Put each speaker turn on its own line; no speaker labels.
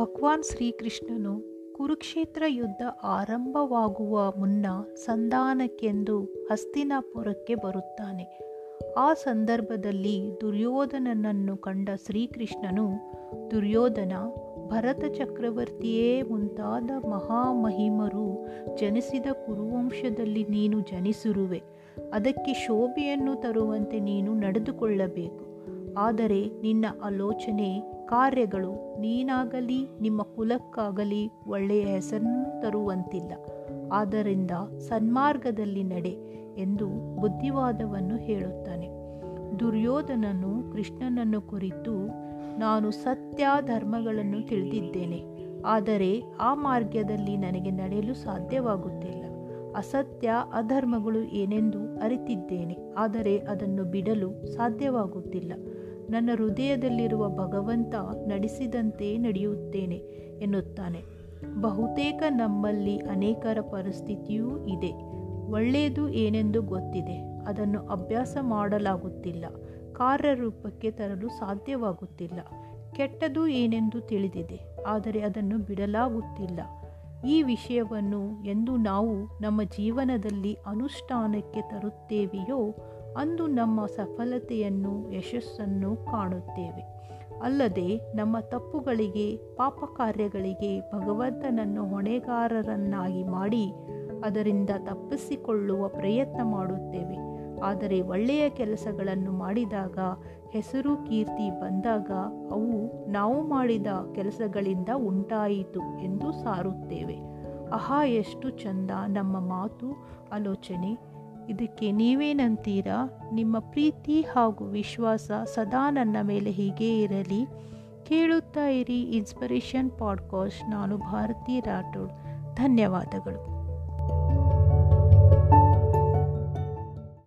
ಭಗವಾನ್ ಶ್ರೀಕೃಷ್ಣನು ಕುರುಕ್ಷೇತ್ರ ಯುದ್ಧ ಆರಂಭವಾಗುವ ಮುನ್ನ ಸಂಧಾನಕ್ಕೆಂದು ಹಸ್ತಿನಾಪುರಕ್ಕೆ ಬರುತ್ತಾನೆ. ಆ ಸಂದರ್ಭದಲ್ಲಿ ದುರ್ಯೋಧನನನ್ನು ಕಂಡ ಶ್ರೀಕೃಷ್ಣನು, ದುರ್ಯೋಧನ, ಭರತ ಚಕ್ರವರ್ತಿಯೇ, ಮುಂತಾದ ಮಹಾಮಹಿಮರು ಜನಿಸಿದ ಕುರುವಂಶದಲ್ಲಿ ನೀನು ಜನಿಸಿರುವೆ. ಅದಕ್ಕೆ ಶೋಭೆಯನ್ನು ತರುವಂತೆ ನೀನು ನಡೆದುಕೊಳ್ಳಬೇಕು. ಆದರೆ ನಿನ್ನ ಆಲೋಚನೆ ಕಾರ್ಯಗಳು ನೀನಾಗಲಿ, ನಿಮ್ಮ ಕುಲಕ್ಕಾಗಲಿ ಒಳ್ಳೆಯ ಹೆಸರನ್ನು ತರುವಂತಿಲ್ಲ. ಆದ್ದರಿಂದ ಸನ್ಮಾರ್ಗದಲ್ಲಿ ನಡೆ ಎಂದು ಬುದ್ಧಿವಾದವನ್ನು ಹೇಳುತ್ತಾನೆ. ದುರ್ಯೋಧನನು ಕೃಷ್ಣನನ್ನು ಕುರಿತು, ನಾನು ಸತ್ಯ ಧರ್ಮಗಳನ್ನು ತಿಳಿದಿದ್ದೇನೆ, ಆದರೆ ಆ ಮಾರ್ಗದಲ್ಲಿ ನನಗೆ ನಡೆಯಲು ಸಾಧ್ಯವಾಗುತ್ತಿಲ್ಲ. ಅಸತ್ಯ, ಅಧರ್ಮಗಳು ಏನೆಂದು ಅರಿತಿದ್ದೇನೆ, ಆದರೆ ಅದನ್ನು ಬಿಡಲು ಸಾಧ್ಯವಾಗುತ್ತಿಲ್ಲ. ನನ್ನ ಹೃದಯದಲ್ಲಿರುವ ಭಗವಂತ ನಡೆಸಿದಂತೆ ನಡೆಯುತ್ತೇನೆ ಎನ್ನುತ್ತಾನೆ. ಬಹುತೇಕ ನಮ್ಮಲ್ಲಿ ಅನೇಕರ ಪರಿಸ್ಥಿತಿಯೂ ಇದೆ. ಒಳ್ಳೆಯದು ಏನೆಂದು ಗೊತ್ತಿದೆ. ಅದನ್ನು ಅಭ್ಯಾಸ ಮಾಡಲಾಗುತ್ತಿಲ್ಲ. ಕಾರ್ಯರೂಪಕ್ಕೆ ತರಲು ಸಾಧ್ಯವಾಗುತ್ತಿಲ್ಲ. ಕೆಟ್ಟದು ಏನೆಂದು ತಿಳಿದಿದೆ. ಆದರೆ ಅದನ್ನು ಬಿಡಲಾಗುತ್ತಿಲ್ಲ. ಈ ವಿಷಯವನ್ನು ಎಂದು ನಾವು ನಮ್ಮ ಜೀವನದಲ್ಲಿ ಅನುಷ್ಠಾನಕ್ಕೆ ತರುತ್ತೇವೆಯೋ ಅಂದು ನಮ್ಮ ಸಫಲತೆಯನ್ನು, ಯಶಸ್ಸನ್ನು ಕಾಣುತ್ತೇವೆ. ಅಲ್ಲದೆ ನಮ್ಮ ತಪ್ಪುಗಳಿಗೆ ಪಾಪ ಕಾರ್ಯಗಳಿಗೆ ಭಗವಂತನನ್ನು ಹೊಣೆಗಾರರನ್ನಾಗಿ ಮಾಡಿ ಅದರಿಂದ ತಪ್ಪಿಸಿಕೊಳ್ಳುವ ಪ್ರಯತ್ನ ಮಾಡುತ್ತೇವೆ. ಆದರೆ ಒಳ್ಳೆಯ ಕೆಲಸಗಳನ್ನು ಮಾಡಿದಾಗ, ಹೆಸರು ಕೀರ್ತಿ ಬಂದಾಗ ಅವು ನಾವು ಮಾಡಿದ ಕೆಲಸಗಳಿಂದ ಉಂಟಾಯಿತು ಎಂದು ಸಾರುತ್ತೇವೆ. ಆಹಾ, ಎಷ್ಟು ಚಂದ ನಮ್ಮ ಮಾತು, ಆಲೋಚನೆ. ಇದಕ್ಕೆ ನೀವೇನಂತೀರಾ? ನಿಮ್ಮ ಪ್ರೀತಿ ಹಾಗೂ ವಿಶ್ವಾಸ ಸದಾ ನನ್ನ ಮೇಲೆ ಹೀಗೇ ಇರಲಿ. ಕೇಳುತ್ತಾ ಇರಿ ಇನ್ಸ್ಪಿರೇಷನ್ ಪಾಡ್ಕಾಸ್ಟ್ ನಾನು ಭಾರತಿ ರಾಠೋಡ್. ಧನ್ಯವಾದಗಳು.